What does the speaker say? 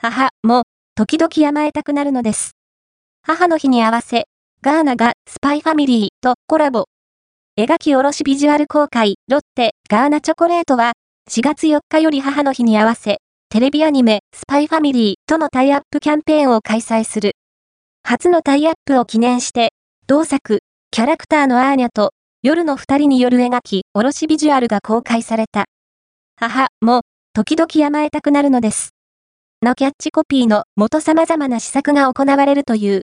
母も、時々甘えたくなるのです。母の日に合わせ、ガーナがスパイファミリーとコラボ。描き下ろしビジュアル公開、ロッテ、ガーナチョコレートは、4月4日より母の日に合わせ、テレビアニメ、スパイファミリーとのタイアップキャンペーンを開催する。初のタイアップを記念して、同作、キャラクターのアーニャと、夜の二人による描き、おろしビジュアルが公開された。母も、時々甘えたくなるのです。のキャッチコピーの元様々な施策が行われるという。